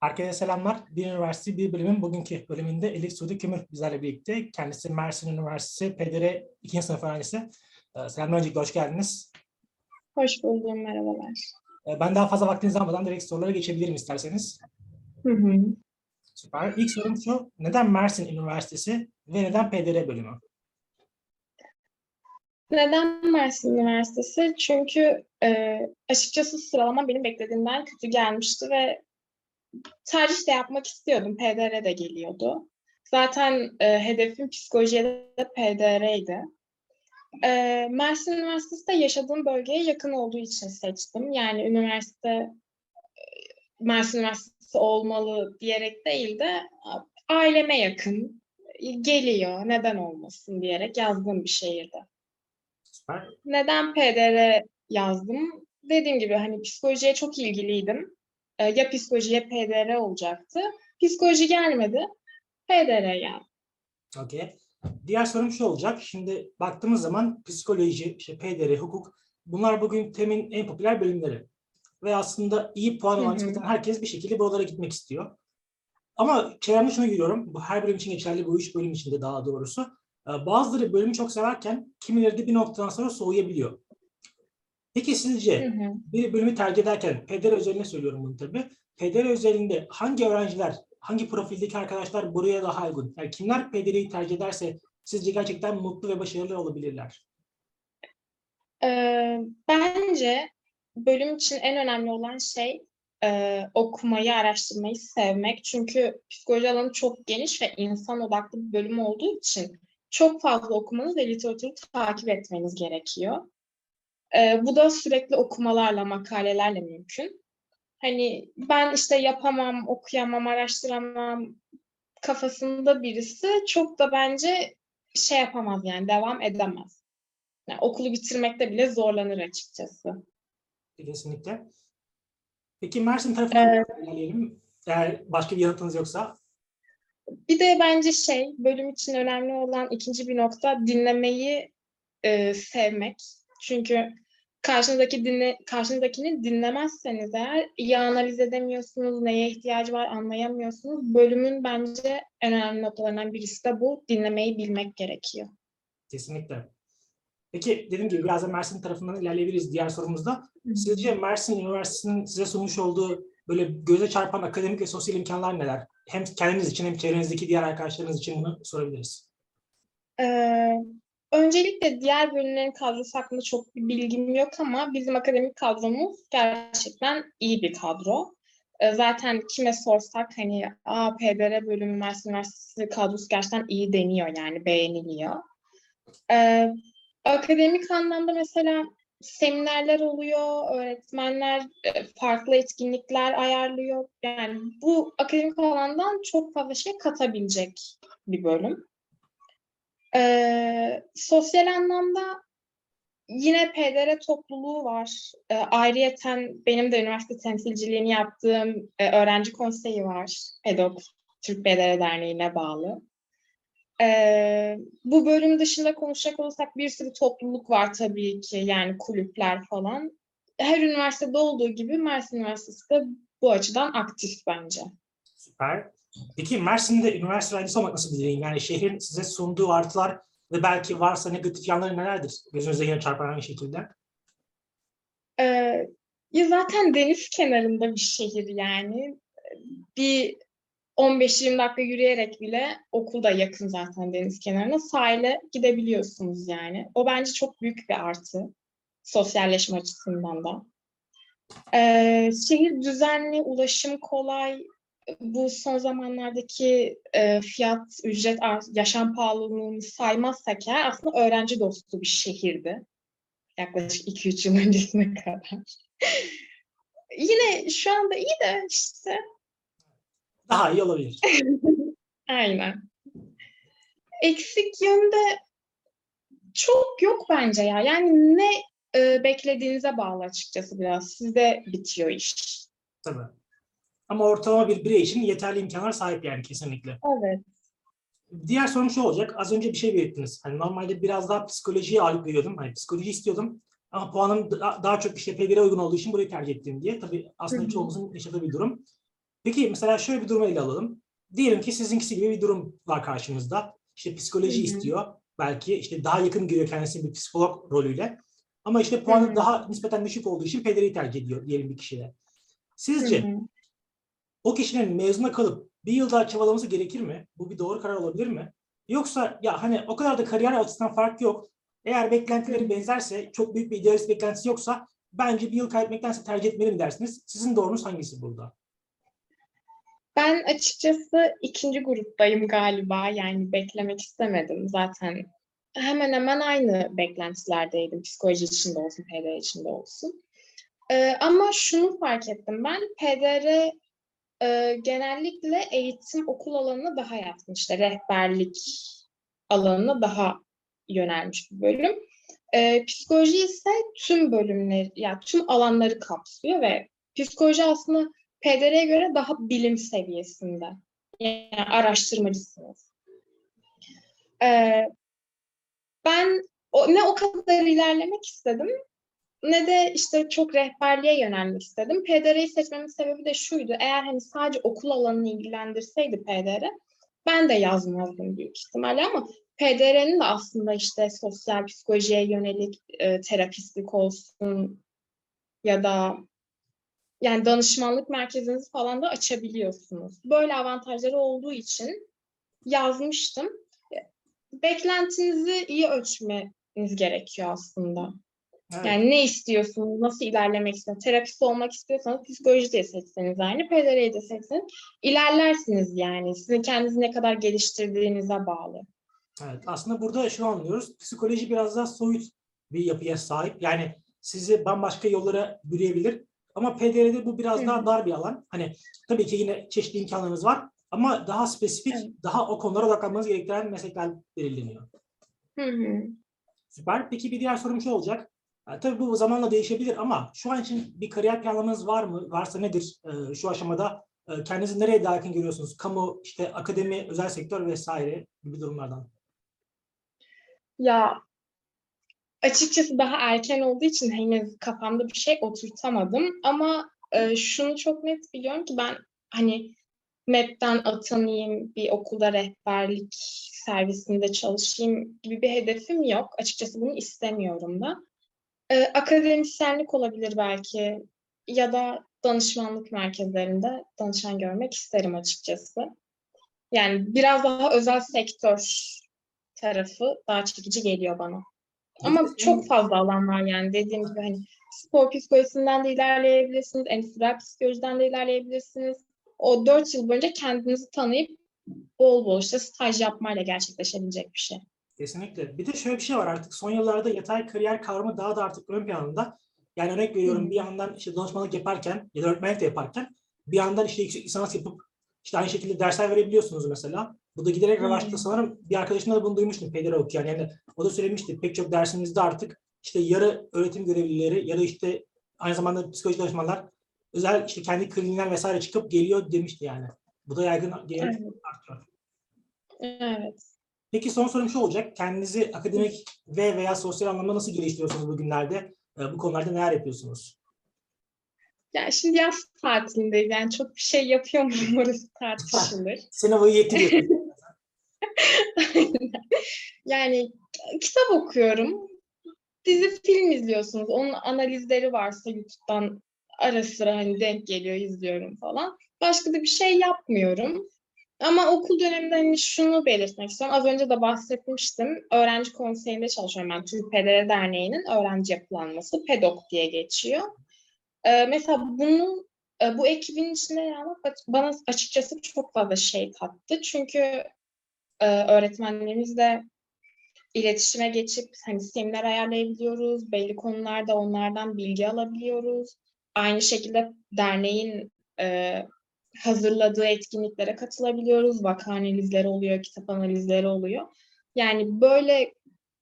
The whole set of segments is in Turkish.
Herkese selamlar. Bir üniversite bir bölümün bugünkü bölümünde Elif Suudi Kümür bizlerle birlikte. Kendisi Mersin Üniversitesi PDR 2. sınıf öğrencisi. Ee, Selamlar öncelikle hoş geldiniz. Hoş buldum, merhabalar. Ee, Ben daha fazla vaktinizi almadan direkt sorulara geçebilirim isterseniz. Hı hı. Süper. İlk sorum şu. Neden Mersin Üniversitesi ve neden PDR bölümü? Neden Mersin Üniversitesi? Çünkü e, açıkçası sıralama benim beklediğimden kötü gelmişti ve tercih de yapmak istiyordum. PDR de geliyordu. Zaten e, hedefim psikolojiye de PDR'ydi. E, Mersin Üniversitesi de yaşadığım bölgeye yakın olduğu için seçtim. Yani üniversite e, Mersin Üniversitesi olmalı diyerek değil de aileme yakın geliyor, neden olmasın diyerek yazdığım bir şehirde. Süper. Neden PDR yazdım? Dediğim gibi hani psikolojiye çok ilgiliydim. Ee, ya psikoloji ya PDR olacaktı. Psikoloji gelmedi. PDR geldi. Okey. Diğer sorum şu olacak. Şimdi baktığımız zaman psikoloji, işte PDR, hukuk bunlar bugün TEM'in en popüler bölümleri. Ve aslında iyi puan hı. nispeten herkes bir şekilde buralara gitmek istiyor. Ama çevremde şunu görüyorum. Bu her bölüm için geçerli, bu üç bölüm için de daha doğrusu. Ee, Bazıları bölümü çok severken kimileri de bir noktadan sonra soğuyabiliyor. Peki sizce Hı hı. bir bölümü tercih ederken, PDR özelinde söylüyorum bunu tabii. PDR özelinde hangi öğrenciler, hangi profildeki arkadaşlar buraya daha uygun? Yani kimler PDR'yi tercih ederse sizce gerçekten mutlu ve başarılı olabilirler? Ee, bence bölüm için en önemli olan şey e, okumayı, araştırmayı sevmek. Çünkü psikoloji alanı çok geniş ve insan odaklı bir bölüm olduğu için çok fazla okumanız ve literatürü takip etmeniz gerekiyor. Ee, bu da sürekli okumalarla, makalelerle mümkün. Hani ben işte yapamam, okuyamam, araştıramam kafasında birisi çok da bence şey yapamaz yani devam edemez. Yani okulu bitirmekte bile zorlanır açıkçası. Kesinlikle. Peki Mersin tarafından ilerleyelim. Eğer başka bir yanıtınız yoksa. Bir de bence şey bölüm için önemli olan ikinci bir nokta dinlemeyi e, sevmek. Çünkü karşınızdaki dinle, karşınızdakini dinlemezseniz eğer iyi analiz edemiyorsunuz, neye ihtiyacı var anlayamıyorsunuz. Bölümün bence en önemli noktalarından birisi de bu. Dinlemeyi bilmek gerekiyor. Kesinlikle. Peki dediğim gibi biraz da Mersin tarafından ilerleyebiliriz diğer sorumuzda. Sizce Mersin Üniversitesi'nin size sunmuş olduğu böyle göze çarpan akademik ve sosyal imkanlar neler? Hem kendiniz için hem çevrenizdeki diğer arkadaşlarınız için bunu sorabiliriz. Ee, öncelikle diğer bölümlerin kadrosu hakkında çok bir bilgim yok ama bizim akademik kadromuz gerçekten iyi bir kadro. Ee, zaten kime sorsak hani Aa, PDR bölümü Mersin Üniversitesi kadrosu gerçekten iyi deniyor yani beğeniliyor. Ee, akademik anlamda mesela seminerler oluyor, öğretmenler e, farklı etkinlikler ayarlıyor. Yani bu akademik alandan çok fazla şey katabilecek bir bölüm. Ee, sosyal anlamda yine PDR topluluğu var. Ee, ayrıyeten benim de üniversite temsilciliğini yaptığım e, öğrenci konseyi var. EDOK, Türk PDR Derneği'ne bağlı. Ee, bu bölüm dışında konuşacak olursak bir sürü topluluk var tabii ki yani kulüpler falan. Her üniversitede olduğu gibi Mersin Üniversitesi de bu açıdan aktif bence. Süper. Peki Mersin'de üniversite öğrencisi olmak nasıl bir deneyim? Yani şehrin size sunduğu artılar ve belki varsa negatif yanları nelerdir? Gözünüze yine çarpan aynı şekilde. Ee, ya zaten deniz kenarında bir şehir yani. Bir 15-20 dakika yürüyerek bile okulda yakın zaten deniz kenarına. Sahile gidebiliyorsunuz yani. O bence çok büyük bir artı. Sosyalleşme açısından da. Ee, şehir düzenli, ulaşım kolay. Bu son zamanlardaki e, fiyat, ücret, yaşam pahalılığını saymazsak eğer aslında öğrenci dostu bir şehirdi. Yaklaşık 2-3 yıl öncesine kadar. Yine şu anda iyi de işte Daha iyi olabilir. aynen. Eksik yönde çok yok bence ya. Yani ne e, beklediğinize bağlı açıkçası biraz. Sizde bitiyor iş. Tabii. Ama ortalama bir birey için yeterli imkanlar sahip yani kesinlikle. Evet. Diğer sorum şu olacak. Az önce bir şey belirttiniz. Hani normalde biraz daha psikolojiye ağırlık veriyordum. Hani psikoloji istiyordum. Ama puanım da- daha çok işte PDR'e uygun olduğu için burayı tercih ettim diye. Tabii aslında Hı hı. çoğumuzun yaşadığı bir durum. Peki mesela şöyle bir durum ele alalım. Diyelim ki sizinkisi gibi bir durum var karşınızda. İşte psikoloji istiyor. Belki işte daha yakın görüyor kendisini bir psikolog rolüyle. Ama işte puanı daha nispeten düşük olduğu için pederi tercih ediyor diyelim bir kişiye. Sizce. O kişinin mezuna kalıp bir yıl daha çabalaması gerekir mi? Bu bir doğru karar olabilir mi? Yoksa ya hani o kadar da kariyer açısından fark yok. Eğer beklentileri benzerse, çok büyük bir idealist beklentisi yoksa bence bir yıl kaybetmektense tercih etmeli mi dersiniz? Sizin doğrunuz hangisi burada? Ben açıkçası ikinci gruptayım galiba. Yani beklemek istemedim zaten. Hemen hemen aynı beklentilerdeydim. Psikoloji içinde olsun, PDR içinde olsun. Ee, ama şunu fark ettim ben. PDR e, genellikle eğitim okul alanına daha yatkın. İşte rehberlik alanına daha yönelmiş bir bölüm. Ee, psikoloji ise tüm bölümleri, yani tüm alanları kapsıyor ve psikoloji aslında PDR'ye göre daha bilim seviyesinde. Yani araştırmacısınız. Ee, ben o, ne o kadar ilerlemek istedim ne de işte çok rehberliğe yönelmek istedim. PDR'yi seçmemin sebebi de şuydu. Eğer hani sadece okul alanını ilgilendirseydi PDR ben de yazmazdım büyük ihtimalle ama PDR'nin de aslında işte sosyal psikolojiye yönelik e, terapistlik olsun ya da yani danışmanlık merkezinizi falan da açabiliyorsunuz. Böyle avantajları olduğu için yazmıştım. Beklentinizi iyi ölçmeniz gerekiyor aslında. Evet. Yani ne istiyorsunuz, nasıl ilerlemek istiyorsunuz? Terapist olmak istiyorsanız psikoloji de seçseniz aynı, PDR'yi de seçseniz ilerlersiniz yani. Sizin kendinizi ne kadar geliştirdiğinize bağlı. Evet, aslında burada şunu anlıyoruz. Psikoloji biraz daha soyut bir yapıya sahip. Yani sizi bambaşka yollara yürüyebilir. Ama PDR'de bu biraz Hı daha dar bir alan. Hani tabii ki yine çeşitli imkanlarınız var. Ama daha spesifik, Evet. daha o konulara odaklanmanız gerektiren meslekler belirleniyor. Hı hı. Süper. Peki bir diğer sorum şu olacak. E, tabii bu zamanla değişebilir ama şu an için bir kariyer planlamanız var mı? Varsa nedir e, şu aşamada? E, kendinizi nereye daha yakın görüyorsunuz? Kamu, işte akademi, özel sektör vesaire gibi durumlardan. Ya açıkçası daha erken olduğu için henüz kafamda bir şey oturtamadım ama e, şunu çok net biliyorum ki ben hani MEP'ten atanayım, bir okulda rehberlik servisinde çalışayım gibi bir hedefim yok. Açıkçası bunu istemiyorum da. E, akademisyenlik olabilir belki ya da danışmanlık merkezlerinde danışan görmek isterim açıkçası. Yani biraz daha özel sektör tarafı daha çekici geliyor bana. Ama çok fazla alan var yani dediğim gibi hani spor psikolojisinden de ilerleyebilirsiniz, endüstriyel psikolojiden de ilerleyebilirsiniz. O dört yıl boyunca kendinizi tanıyıp bol bol işte staj yapmayla gerçekleşebilecek bir şey. Kesinlikle. Bir de şöyle bir şey var artık son yıllarda yatay kariyer kavramı daha da artık ön planda. Yani örnek veriyorum hı. bir yandan işte danışmanlık yaparken ya da öğretmenlik de yaparken bir yandan işte yüksek lisans yapıp işte aynı şekilde dersler verebiliyorsunuz mesela. Bu da giderek Hı. revaçta sanırım bir arkadaşımda da bunu duymuştum PDR okuyan. Yani o da söylemişti pek çok dersimizde artık işte yarı öğretim görevlileri ya da işte aynı zamanda psikoloji danışmanlar özel işte kendi kliniğinden vesaire çıkıp geliyor demişti yani. Bu da yaygın gelerek Evet. artıyor. Evet. Peki son sorum şu olacak. Kendinizi akademik ve veya sosyal anlamda nasıl geliştiriyorsunuz bugünlerde? Ee, Bu konularda neler yapıyorsunuz? Yani şimdi yaz tatilindeyiz. Yani çok bir şey yapıyor muyum orası tartışılır. Sınavı yetiriyor. Yani kitap okuyorum. Dizi film izliyorsunuz. Onun analizleri varsa YouTube'dan ara sıra hani denk geliyor izliyorum falan. Başka da bir şey yapmıyorum. Ama okul döneminde hani şunu belirtmek istiyorum. Az önce de bahsetmiştim. Öğrenci konseyinde çalışıyorum ben. Türk PDR Derneği'nin öğrenci yapılanması PEDOK diye geçiyor. Ee, mesela bunu e, bu ekibin içinde yer almak bana açıkçası çok fazla şey kattı. Çünkü e, öğretmenlerimizle iletişime geçip hani seminer ayarlayabiliyoruz. Belli konularda onlardan bilgi alabiliyoruz. Aynı şekilde derneğin e, hazırladığı etkinliklere katılabiliyoruz. Vaka analizleri oluyor, kitap analizleri oluyor. Yani böyle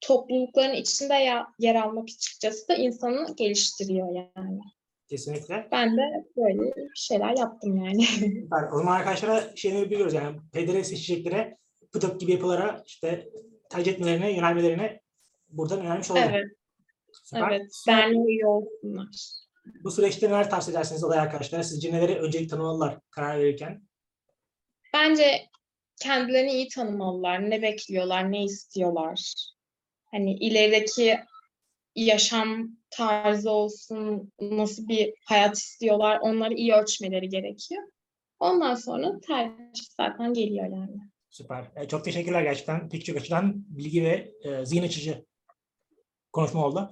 toplulukların içinde ya, yer almak açıkçası da insanı geliştiriyor yani. Kesinlikle. Ben de böyle bir şeyler yaptım yani. O zaman arkadaşlara şeyleri biliyoruz yani PDR seçeceklere PDOK gibi yapılara işte tercih etmelerine, yönelmelerine buradan önermiş olalım. evet, Süper. evet. Derneğe üye olsunlar. Bu süreçte neler tavsiye edersiniz aday arkadaşlara? Sizce neleri öncelik tanımalılar karar verirken? Bence kendilerini iyi tanımalılar. Ne bekliyorlar, ne istiyorlar. Hani ilerideki yaşam tarzı olsun, nasıl bir hayat istiyorlar, onları iyi ölçmeleri gerekiyor. Ondan sonra tercih zaten geliyor yani. Süper. E, çok teşekkürler gerçekten. Pek çok açıdan bilgi ve e, zihin açıcı konuşma oldu.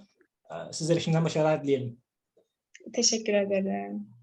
E, sizlere şimdiden başarılar dileyelim. Teşekkür ederim.